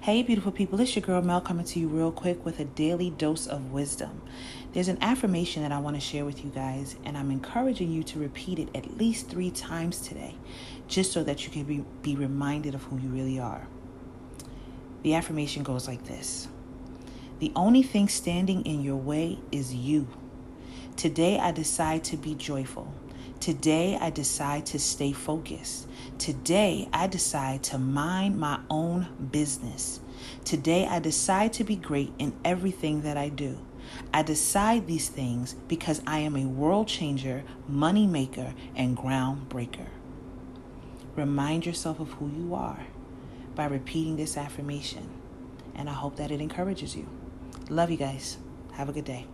Hey, beautiful people, it's your girl Mel coming to you real quick with a daily dose of wisdom. There's an affirmation that I want to share with you guys, and I'm encouraging you to repeat it at least three times today, just so that you can be, be reminded of who you really are. The affirmation goes like this The only thing standing in your way is you. Today I decide to be joyful. Today I decide to stay focused. Today I decide to mind my own business. Today I decide to be great in everything that I do. I decide these things because I am a world changer, money maker, and groundbreaker. Remind yourself of who you are by repeating this affirmation, and I hope that it encourages you. Love you guys. Have a good day.